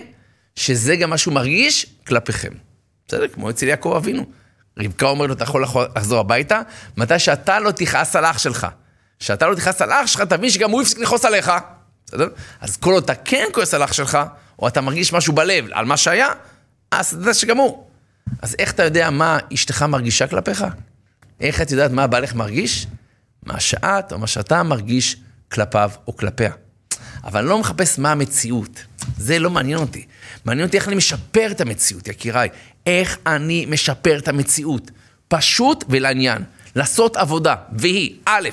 שזה גם מה שהוא מרגיש כלפיכם. בסדר? כמו אצל יעקב אבינו. רבקה אומרת לו, אתה יכול לחזור הביתה, מתי שאתה לא תכעס על אח שלך. שאתה לא תכעס על אח שלך, תבין שגם הוא יפסיק לכעוס עליך. בסדר? אז כל עוד אתה כן כועס על אח שלך, או אתה מרגיש משהו בלב על מה שהיה, אז אתה יודע שגם הוא. אז איך אתה יודע מה אשתך מרגישה כלפיך? איך את יודעת מה בעלך מרגיש? מה שאת או מה שאתה מרגיש כלפיו או כלפיה. אבל אני לא מחפש מה המציאות. זה לא מעניין אותי. מעניין אותי איך אני משפר את המציאות, יקיריי. איך אני משפר את המציאות. פשוט ולעניין. לעשות עבודה, והיא, א',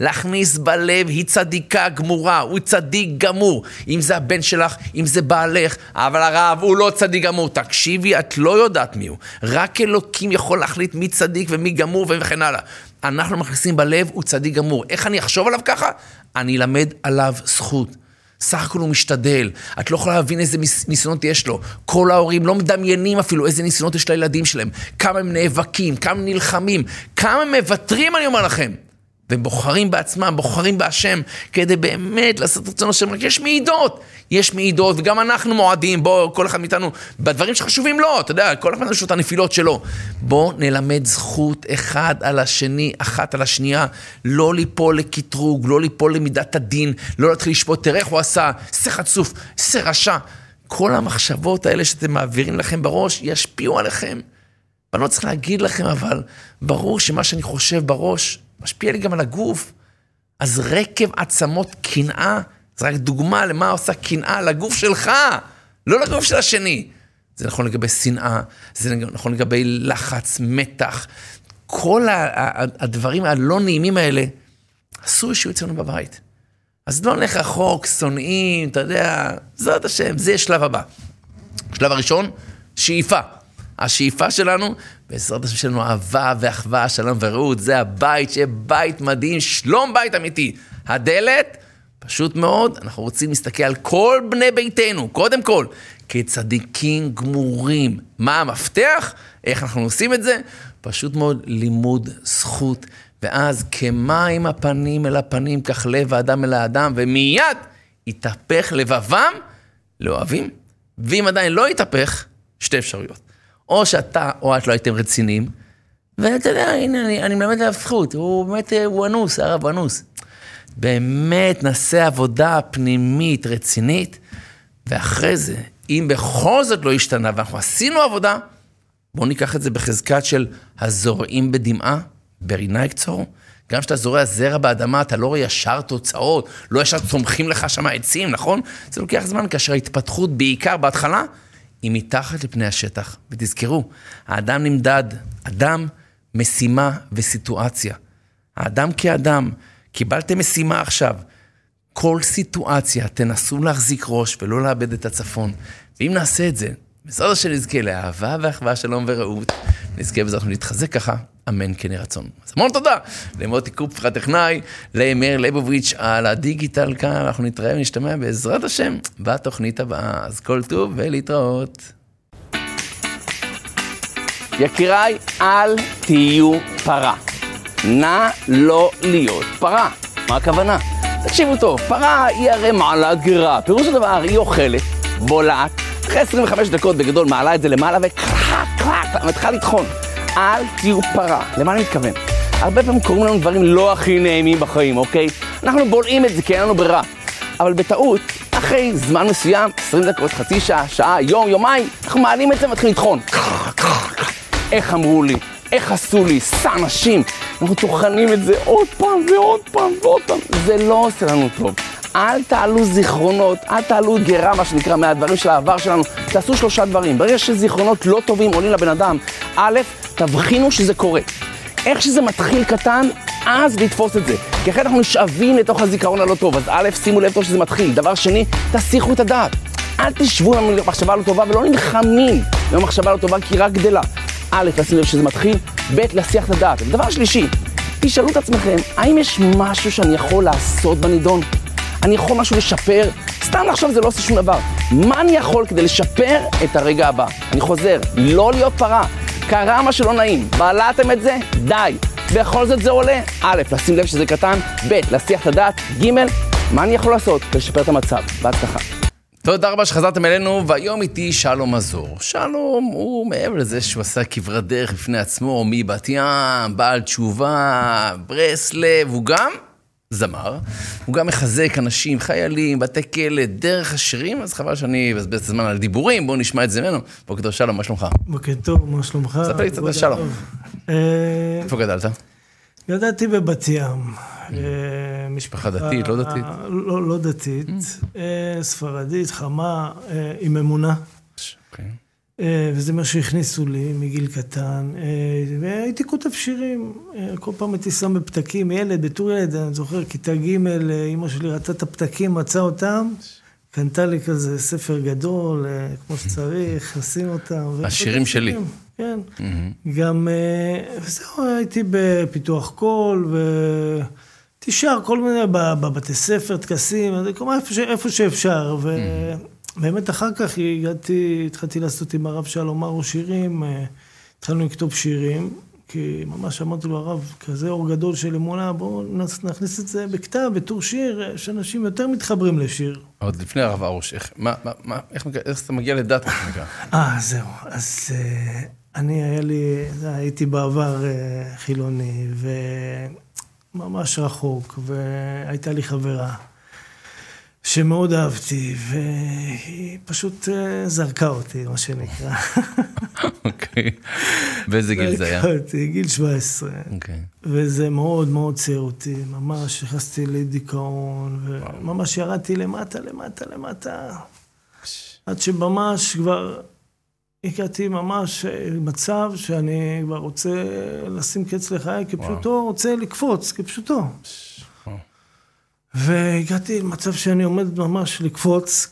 להכניס בלב, היא צדיקה גמורה, הוא צדיק גמור. אם זה הבן שלך, אם זה בעלך, אבל הרב הוא לא צדיק גמור. תקשיבי, את לא יודעת מי הוא. רק אלוקים יכול להחליט מי צדיק ומי גמור וכן הלאה. אנחנו מכניסים בלב, הוא צדיק גמור. איך אני אחשוב עליו ככה? אני אלמד עליו זכות. סך הכל הוא משתדל, את לא יכולה להבין איזה ניסיונות יש לו. כל ההורים לא מדמיינים אפילו איזה ניסיונות יש לילדים שלהם. כמה הם נאבקים, כמה הם נלחמים, כמה הם מוותרים, אני אומר לכם. והם בוחרים בעצמם, בוחרים בהשם, כדי באמת לעשות רצון השם. רק יש מעידות, יש מעידות, וגם אנחנו מועדים, בואו, כל אחד מאיתנו, בדברים שחשובים לו, אתה יודע, כל אחד יש לו את הנפילות שלו. בואו נלמד זכות אחד על השני, אחת על השנייה, לא ליפול לקטרוג, לא ליפול למידת הדין, לא להתחיל לשפוט, תראה איך הוא עשה, איזה חצוף, איזה רשע. כל המחשבות האלה שאתם מעבירים לכם בראש, ישפיעו עליכם. ואני לא צריך להגיד לכם, אבל ברור שמה שאני חושב בראש, משפיע לי גם על הגוף. אז רקב עצמות קנאה, זה רק דוגמה למה עושה קנאה לגוף שלך, לא לגוף של השני. זה נכון לגבי שנאה, זה נכון לגבי לחץ, מתח. כל הדברים הלא נעימים האלה, אסור שיהיו אצלנו בבית. אז לא נלך רחוק, שונאים, אתה יודע, זאת השם, זה שלב הבא. שלב הראשון, שאיפה. השאיפה שלנו, בעזרת השם שלנו אהבה ואחווה, שלום ורעות, זה הבית, שיהיה בית מדהים, שלום בית אמיתי. הדלת, פשוט מאוד, אנחנו רוצים להסתכל על כל בני ביתנו, קודם כל, כצדיקים גמורים. מה המפתח? איך אנחנו עושים את זה? פשוט מאוד לימוד זכות, ואז כמים הפנים אל הפנים, כך לב האדם אל האדם, ומיד יתהפך לבבם לאוהבים. ואם עדיין לא יתהפך, שתי אפשרויות. או שאתה או את לא הייתם רציניים, ואתה יודע, הנה, אני, אני מלמד עליו זכות, הוא באמת, הוא אנוס, הרב אנוס. באמת נעשה עבודה פנימית רצינית, ואחרי זה, אם בכל זאת לא השתנה ואנחנו עשינו עבודה, בואו ניקח את זה בחזקת של הזורעים בדמעה, ברינה יקצור. גם כשאתה זורע זרע באדמה, אתה לא רואה ישר תוצאות, לא ישר צומחים לך שם עצים, נכון? זה לוקח זמן, כאשר ההתפתחות, בעיקר בהתחלה, היא מתחת לפני השטח. ותזכרו, האדם נמדד, אדם, משימה וסיטואציה. האדם כאדם, קיבלתם משימה עכשיו. כל סיטואציה, תנסו להחזיק ראש ולא לאבד את הצפון. ואם נעשה את זה, בעזרת השם נזכה לאהבה ואחווה, שלום ורעות. נזכה בעזרת השם להתחזק ככה, אמן כן יהי רצון. אז המון תודה למוטי קופר הטכנאי, למאיר ליבוביץ' על הדיגיטל כאן, אנחנו נתראה ונשתמע בעזרת השם בתוכנית הבאה. אז כל טוב ולהתראות. יקיריי, אל תהיו פרה. נא לא להיות פרה. מה הכוונה? תקשיבו טוב, פרה היא הרי מעלה גרה. פירוש הדבר, היא אוכלת, בולעת, אחרי 25 דקות בגדול מעלה את זה למעלה וקלק, קלק, מתחילה לטחון. אל תהיו פרה. למה אני מתכוון? הרבה פעמים קורים לנו דברים לא הכי נעימים בחיים, אוקיי? אנחנו בולעים את זה כי אין לנו ברירה. אבל בטעות, אחרי זמן מסוים, 20 דקות, חצי שעה, שעה, יום, יומיים, אנחנו מעלים את זה ומתחילים לטחון. איך אמרו לי, איך עשו לי, שא אנשים, אנחנו טוחנים את זה עוד פעם ועוד פעם ועוד פעם, זה לא עושה לנו טוב. אל תעלו זיכרונות, אל תעלו גרה, מה שנקרא, מהדברים של העבר שלנו. תעשו שלושה דברים. ברגע שזיכרונות לא טובים עולים לבן אדם, א', תבחינו שזה קורה. איך שזה מתחיל קטן, אז לתפוס את זה. כי אחרת אנחנו נשאבים לתוך הזיכרון הלא טוב. אז א', שימו לב טוב שזה מתחיל. דבר שני, תסיחו את הדעת. אל תשבו עם מחשבה לא טובה ולא נלחמים עם המחשבה לא טובה כי היא רק גדלה. א', לשים לב שזה מתחיל, ב', להסיח את הדעת. דבר שלישי, תשאלו את עצמכם, האם יש משהו שאני יכול לעשות בנידון? אני יכול משהו לשפר? סתם לחשוב זה לא עושה שום דבר. מה אני יכול כדי לשפר את הרגע הבא? אני חוזר, לא להיות פרה. קרה משהו לא נעים, בלעתם את זה? די. בכל זאת זה עולה? א', לשים לב שזה קטן, ב', להסיח את הדעת, ג', מה אני יכול לעשות לשפר את המצב? בהצלחה. תודה רבה שחזרתם אלינו, והיום איתי שלום מזור. שלום הוא מעבר לזה שהוא עשה כברת דרך בפני עצמו, מבת ים, בעל תשובה, ברסלב, הוא גם זמר, הוא גם מחזק אנשים, חיילים, בתי כלא, דרך השירים, אז חבל שאני אבזבז את הזמן על דיבורים, בואו נשמע את זה ממנו. בוקר טוב שלום, מה שלומך? בוקר טוב, מה שלומך? ספר לי קצת על שלום. אה, איפה גדלת? גדלתי בבת ים. אה, משפחה דתית, לא דתית? Mm. לא לא דתית. אה, ספרדית, חמה, עם אמונה. אה, וזה מה שהכניסו לי מגיל קטן. אה, והייתי כותב שירים. אה, כל פעם הייתי שם בפתקים, ילד, בתור ילד, אני זוכר, כיתה ג', אימא שלי ראתה את הפתקים, מצאה אותם. קנתה לי כזה ספר גדול, כמו שצריך, לשים אותם. השירים שלי. כן. גם, אה, וזהו, הייתי בפיתוח קול, והייתי שר כל מיני, בבתי ספר, טקסים, איפה, ש- איפה ובאמת אחר כך הגעתי, התחלתי לעשות עם הרב שלום ארו שירים, אה, התחלנו לכתוב שירים, כי ממש אמרתי לו, הרב, כזה אור גדול של אמונה, בואו נכניס את זה בכתב, בטור שיר, אה, שאנשים יותר מתחברים לשיר. עוד לפני הרב ארוש, איך, מה, מה, מה, איך, איך אתה מגיע לדת? אה, זהו. אז אה, אני, היה לי, הייתי בעבר חילוני, וממש רחוק, והייתה לי חברה שמאוד אהבתי, והיא פשוט אה, זרקה אותי, מה שנקרא. אוקיי. באיזה גיל זה היה? זרקה אותי, גיל 17. אוקיי. וזה מאוד מאוד צייר אותי, ממש נכנסתי לדיכאון, וממש ירדתי למטה, למטה, למטה, עד שממש כבר הגעתי ממש למצב שאני כבר רוצה לשים קץ לחיי, כפשוטו, רוצה לקפוץ, כפשוטו. והגעתי למצב שאני עומד ממש לקפוץ.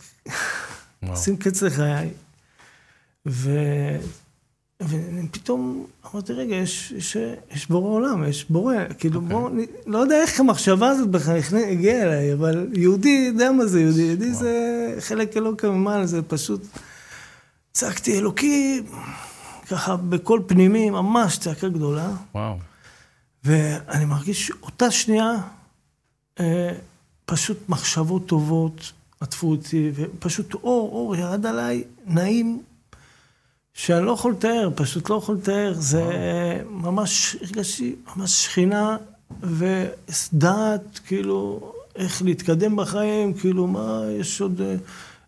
לשים קץ לחיי, ו... ופתאום אמרתי, רגע, יש, יש, יש בורא עולם, יש בורא, כאילו אוקיי. בואו, אני לא יודע איך המחשבה הזאת בכלל הגיעה אליי, אבל יהודי יודע מה זה יהודי, יהודי זה חלק אלוקא ממעל, זה פשוט... צעקתי, אלוקים, ככה בקול פנימי, ממש צעקה גדולה, וואו. ואני מרגיש אותה שנייה, אה, פשוט מחשבות טובות עטפו אותי, ופשוט אור, אור ירד עליי, נעים, שאני לא יכול לתאר, פשוט לא יכול לתאר. זה ממש, הרגשתי ממש שכינה ודעת, כאילו, איך להתקדם בחיים, כאילו, מה, יש עוד...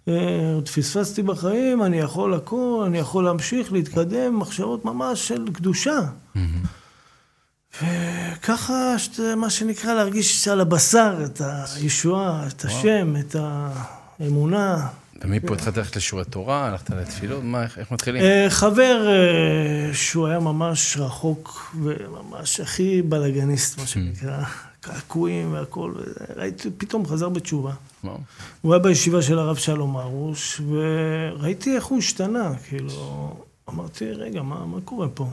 אה, עוד פספסתי בחיים, אני יכול הכל, אני יכול להמשיך, להתקדם, מחשבות ממש של קדושה. וככה, שאתה- מה שנקרא, להרגיש על הבשר את הישועה, את השם, את האמונה. ומפה התחלת ללכת לשיעורי תורה, הלכת לתפילות, מה, איך- איך מתחילים? אה, חבר אה, שהוא היה ממש רחוק וממש הכי בלאגניסט, מה שנקרא, קעקועים והכל, ראיתי, פתאום חזר בתשובה. וואו. הוא היה בישיבה של הרב שלום הרוש, וראיתי איך הוא השתנה, כאילו, אמרתי, רגע, מה, מה קורה פה?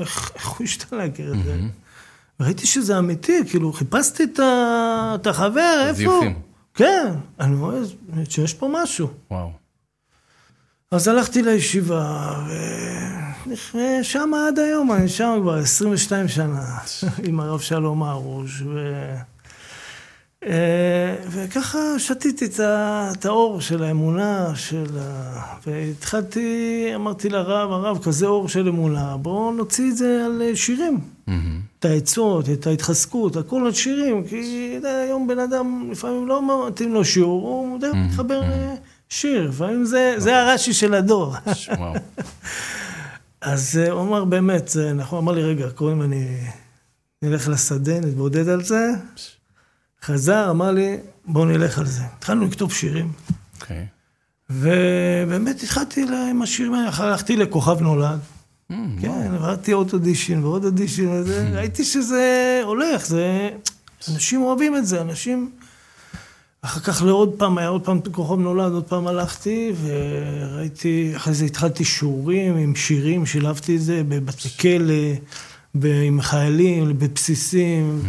איך, איך הוא השתנה, כאילו, זה... ראיתי שזה אמיתי, כאילו, חיפשתי את, ה... את החבר, איפה הוא? זיופים. כן, אני רואה שיש פה משהו. וואו. אז הלכתי לישיבה, ושם עד היום, אני שם כבר 22 שנה, עם הרב שלום הרוש, ו... אה, וככה שתיתי את, האור של האמונה, של ה... והתחלתי, אמרתי לרב, הרב, כזה אור של אמונה, בואו נוציא את זה על אה, שירים. מהמם. את העצות, את ההתחזקות, הכל על שירים, כי יודע, היום בן אדם לפעמים לא מתאים לו שיעור, הוא יודע, מתחבר לשיר, לפעמים זה, זה הרש"י של הדור. אז אה, הוא אמר, באמת, זה נכון, אמר לי, רגע, קודם אני נלך לשדה, נתבודד על זה. חזר, אמר לי, בואו נלך על זה. התחלנו לכתוב שירים, אוקיי. ובאמת התחלתי עם השירים האלה, הלכתי לכוכב נולד. מהמם, כן, עברתי עוד אודישן ועוד אודישן, וזה, ראיתי שזה הולך, זה... אנשים אוהבים את זה, אנשים... אחר כך לעוד פעם, היה עוד פעם כוכב נולד, עוד פעם הלכתי, וראיתי, אחרי זה התחלתי שיעורים עם שירים, שילבתי את זה בבתי כלא, עם חיילים, בבסיסים.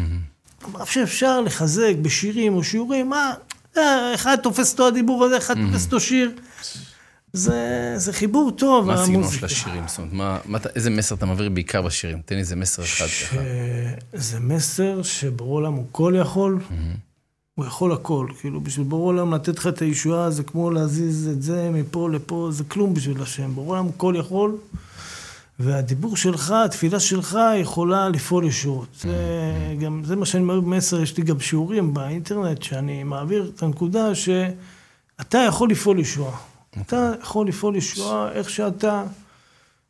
אמר שאפשר לחזק בשירים או שיעורים, מה, אה, אחד תופס אותו הדיבור הזה, אחד תופס אותו שיר. זה, זה חיבור טוב, מה הסגנון של המוזיקה. השירים? זאת אומרת, מה- מה איזה מסר אתה מעביר בעיקר בשירים? תן לי איזה מסר אחד ככה. שזה מסר שבורא עולם הוא כל יכול, הוא יכול הכל. כאילו, בשביל בורא עולם לתת לך את הישועה זה כמו להזיז את זה מפה לפה, זה כלום בשביל השם. בורא עולם הוא כל יכול, והדיבור שלך, התפילה שלך יכולה לפעול ישועות. זה גם, זה מה שאני אומר במסר, יש לי גם שיעורים באינטרנט, שאני מעביר את הנקודה שאתה יכול לפעול ישועה. אתה יכול לפעול ישועה איך שאתה,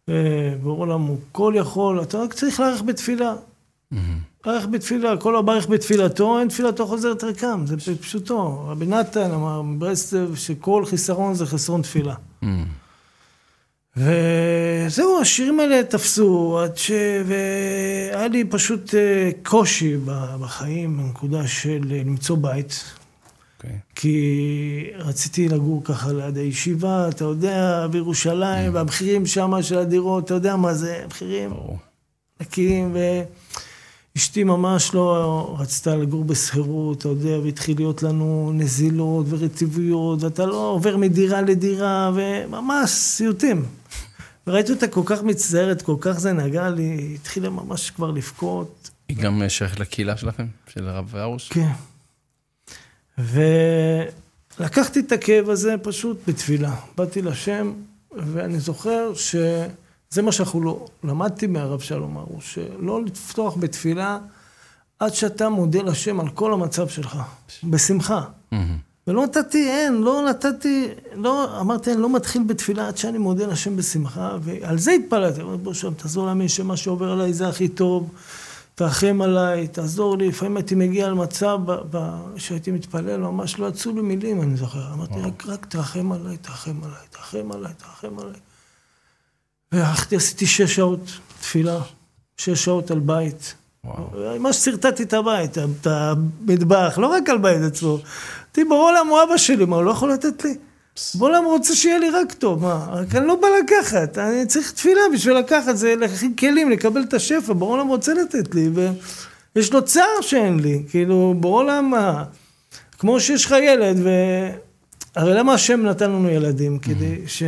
אה, בורא עולם הוא כל יכול, אתה רק צריך להערך בתפילה. ערך בתפילה, כל הברך בתפילתו, אין תפילתו חוזרת ריקם, זה פשוטו. רבי נתן אמר מברסלב שכל חיסרון זה חסרון תפילה. וזהו, השירים האלה תפסו, עד ש... והיה לי פשוט אה, קושי בחיים, בנקודה של אה, למצוא בית. אוקיי. כי רציתי לגור ככה ליד הישיבה, אתה יודע, בירושלים, והמחירים שם של הדירות, אתה יודע מה זה, מחירים ברור. ענקיים, ואשתי ממש לא רצתה לגור בשכירות, אתה יודע, והתחיל להיות לנו נזילות ורטיבויות, ואתה לא עובר מדירה לדירה, וממש סיוטים. וראיתי אותה כל כך מצטערת, כל כך זה נגע לי, היא התחילה ממש כבר לבכות. היא גם אה, שייכת לקהילה שלכם? של הרב הרוש? כן. ולקחתי את הכאב הזה פשוט בתפילה. באתי לשם, ואני זוכר שזה מה שאנחנו לא... למדתי מהרב שלום הרוש, שלא לפתוח בתפילה עד שאתה מודה לשם על כל המצב שלך, בשמחה. מהמם. ולא נתתי, אין, לא נתתי, לא, אמרתי, אני לא מתחיל בתפילה עד שאני מודה לשם בשמחה, ועל זה התפללתי. אמרתי, בוא שם, תעזור להאמין שמה שעובר עליי זה הכי טוב, תרחם עליי, תעזור לי. לפעמים הייתי מגיע למצב ב- ב- שהייתי מתפלל, ממש לא יצאו לי מילים, אני זוכר. אמרתי, רק, רק תרחם עליי, תרחם עליי, תרחם עליי, תרחם עליי. והלכתי, עשיתי שש שעות תפילה, שש שעות על בית. וואו. ממש שרטטתי את הבית, את המטבח, לא רק על בית עצמו. אמרתי, ברור למה הוא אבא שלי, מה, הוא לא יכול לתת לי? הוא רוצה שיהיה לי רק טוב, מה? רק אני לא בא לקחת, אני צריך תפילה בשביל לקחת, זה להכין כלים, לקבל את השפע, הוא רוצה לתת לי, ויש לו צער שאין לי, כאילו, למה, כמו שיש לך ילד, ו... הרי למה השם נתן לנו ילדים? כדי ש...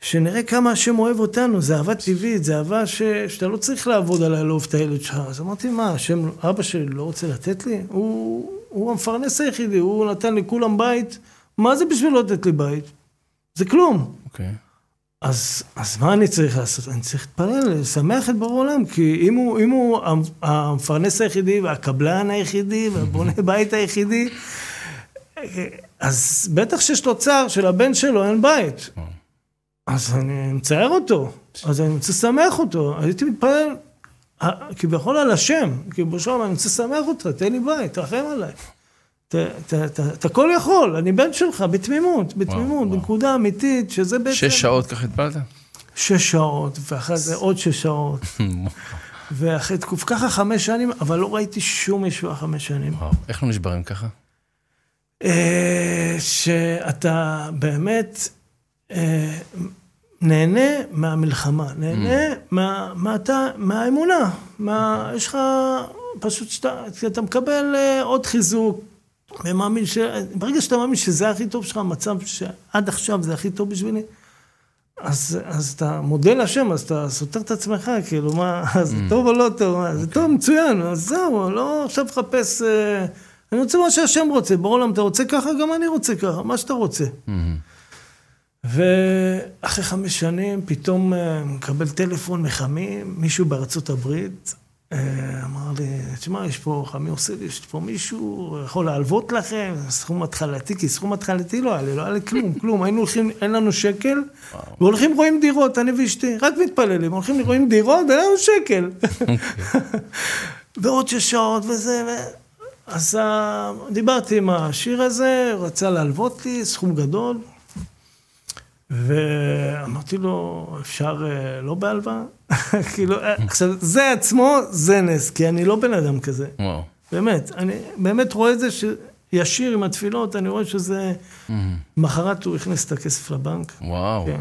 שנראה כמה השם אוהב אותנו, זה אהבה טבעית, זה אהבה ש... שאתה לא צריך לעבוד עליי לאהוב את הילד שלך. אז אמרתי, מה, השם, אבא שלי לא רוצה לתת לי? הוא, הוא המפרנס היחידי, הוא נתן לכולם בית, מה זה בשביל לא לתת לי בית? זה כלום. אוקיי. אז, אז מה אני צריך לעשות? אני צריך להתפלל, לשמח את ברור העולם, כי אם הוא, אם הוא המ- המפרנס היחידי והקבלן היחידי והבונה בית היחידי, אז בטח שיש לו צער שלבן שלו אין בית. וואו. אז אני מצער אותו, אז אני רוצה לשמח אותו. הייתי מתפלל אה, כביכול על השם, כי בשלום אני רוצה לשמח אותך, תן לי בית, תרחם עליי. אתה- הכל יכול, אני בן שלך, בתמימות, בתמימות. בנקודה אמיתית, שזה בעצם... שש שעות ככה התפללת? שש שעות, ואחרי זה עוד שש שעות, ואחרי תקוף, ככה חמש שנים, אבל לא ראיתי שום ישועה חמש שנים. וואו, איך לא נשברים ככה? אה, שאתה באמת אה, נהנה מהמלחמה, נהנה מה, מה אתה, מהאמונה, מה, יש לך פשוט שאתה אתה מקבל אה, עוד חיזוק, ומאמין ש... ברגע שאתה מאמין שזה הכי טוב שלך, המצב שעד עכשיו זה הכי טוב בשבילי, אז, אז אתה מודה להשם, אז אתה סותר את עצמך, כאילו, מה, זה טוב או לא טוב, מה, זה טוב, מצוין, אז זהו, לא עכשיו לחפש, אה, אני רוצה מה שהשם רוצה, בעולם אתה רוצה ככה, גם אני רוצה ככה, מה שאתה רוצה. ואחרי חמש שנים, פתאום אה, מקבל טלפון מחמי, מישהו בארצות הברית, אה, אמר לי, תשמע, יש פה, חמי עושה לי, יש פה מישהו, יכול להלוות לכם, סכום התחלתי, כי סכום התחלתי לא היה לי, לא היה לי כלום, כלום. היינו הולכים, אין לנו שקל, והולכים רואים דירות, אני ואשתי, רק מתפללים, הולכים רואים דירות, ואין לנו שקל. ועוד שש שעות וזה, ו... אז ה- דיברתי עם השיר הזה, הוא רצה להלוות לי סכום גדול, ואמרתי לו, אפשר אה, לא בהלוואה? כאילו, אה, עכשיו, זה עצמו, זה נס, כי אני לא בן אדם כזה. וואו. באמת, אני באמת רואה את זה שישיר עם התפילות, אני רואה שזה... מחרת הוא הכניס את הכסף לבנק. וואו. כן.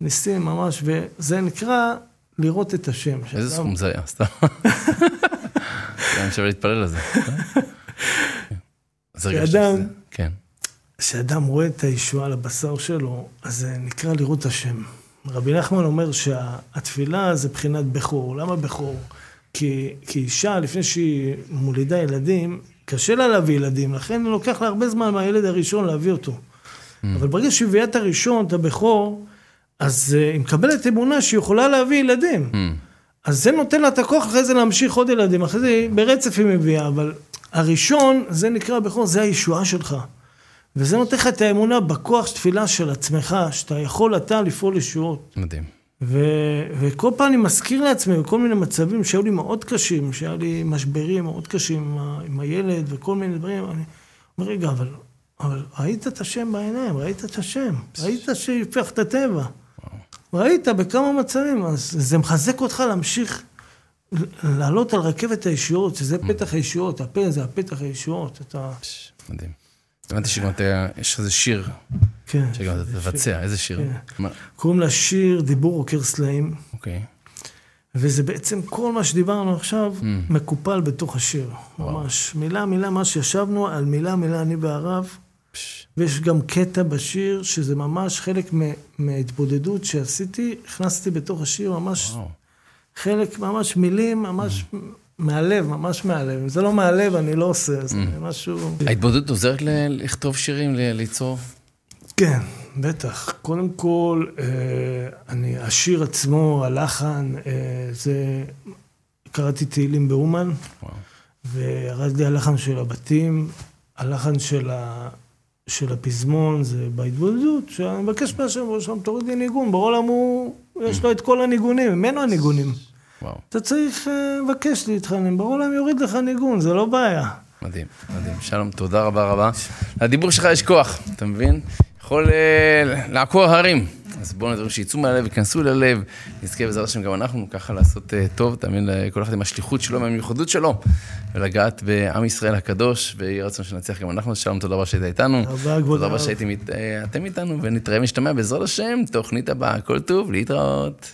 ניסים ממש, וזה נקרא לראות את השם. איזה סכום זה היה, סתם. אני שווה להתפלל על זה. אז הרגשת שאדם- שזה- כן. כשאדם רואה את הישועה על הבשר שלו, אז זה נקרא לראות השם. רבי נחמן אומר שהתפילה זה בחינת בכור. למה בכור? כי, כי אישה, לפני שהיא מולידה ילדים, קשה לה להביא ילדים, לכן לוקח לה הרבה זמן מהילד הראשון להביא אותו. אבל ברגע שהיא מביאה את הראשון, את הבכור, אז אה, היא מקבלת אמונה שהיא יכולה להביא ילדים. אז זה נותן לה את הכוח אחרי זה להמשיך עוד ילדים, אחרי זה ברצף היא מביאה, אבל הראשון, זה נקרא בכור, זה הישועה שלך. וזה נותן לך את האמונה בכוח תפילה של עצמך, שאתה יכול אתה לפעול ישועות. מדהים. ו... וכל פעם אני מזכיר לעצמי בכל מיני מצבים שהיו לי מאוד קשים, שהיה לי משברים מאוד קשים עם, ה... עם הילד וכל מיני דברים, אני אומר, רגע, אבל, אבל ראית את השם בעיניים, ראית את השם, ראית שהפך את הטבע. ראית בכמה מצבים, אז זה מחזק אותך להמשיך לעלות על רכבת הישועות, שזה פתח הישועות, הפה זה הפתח הישועות, אתה... מדהים. הבנתי שגם אתה, יש איזה שיר, כן. שגם אתה תבצע, איזה שיר? כן. קוראים לשיר דיבור עוקר סלעים. אוקיי. וזה בעצם כל מה שדיברנו עכשיו Mm. מקופל בתוך השיר. ממש. מילה מילה, מה שישבנו על מילה מילה אני והרב. ויש גם קטע בשיר שזה ממש חלק מההתבודדות שעשיתי, הכנסתי בתוך השיר ממש. חלק, ממש מילים, ממש מהלב, ממש מהלב. אם זה לא מהלב, אני לא עושה, זה Mm. משהו... ההתבודדות עוזרת לכתוב שירים, ליצור? כן, בטח. קודם כל, אה, אני, השיר עצמו, הלחן, אה, זה... קראתי תהילים באומן. וירד לי הלחן של הבתים, הלחן של, ה, של הפזמון, זה בהתבודדות, שאני מבקש מהשם, שם תוריד לי ניגון, בעולם הוא, יש לו את כל הניגונים, ממנו הניגונים. וואו. אתה צריך אה, לבקש להתחנן, בעולם יוריד לך ניגון, זה לא בעיה. מדהים, מדהים. שלום, תודה רבה רבה. לדיבור שלך יש כוח, אתה מבין? יכול אה, לעקור הרים. אז בואו נדברים שיצאו מהלב, ייכנסו ללב, נזכה בעזרת השם גם אנחנו ככה לעשות אה, טוב, אתה מבין? כל אחד עם השליחות שלו, מהמיוחדות שלו, ולגעת בעם ישראל הקדוש, ויהי רצון שנצליח גם אנחנו. שלום, תודה רבה שהיית איתנו. תודה רבה, תודה רבה. שהייתם איתנו, ונתראה משתמע בעזרת השם, תוכנית הבאה, כל טוב, להתראות.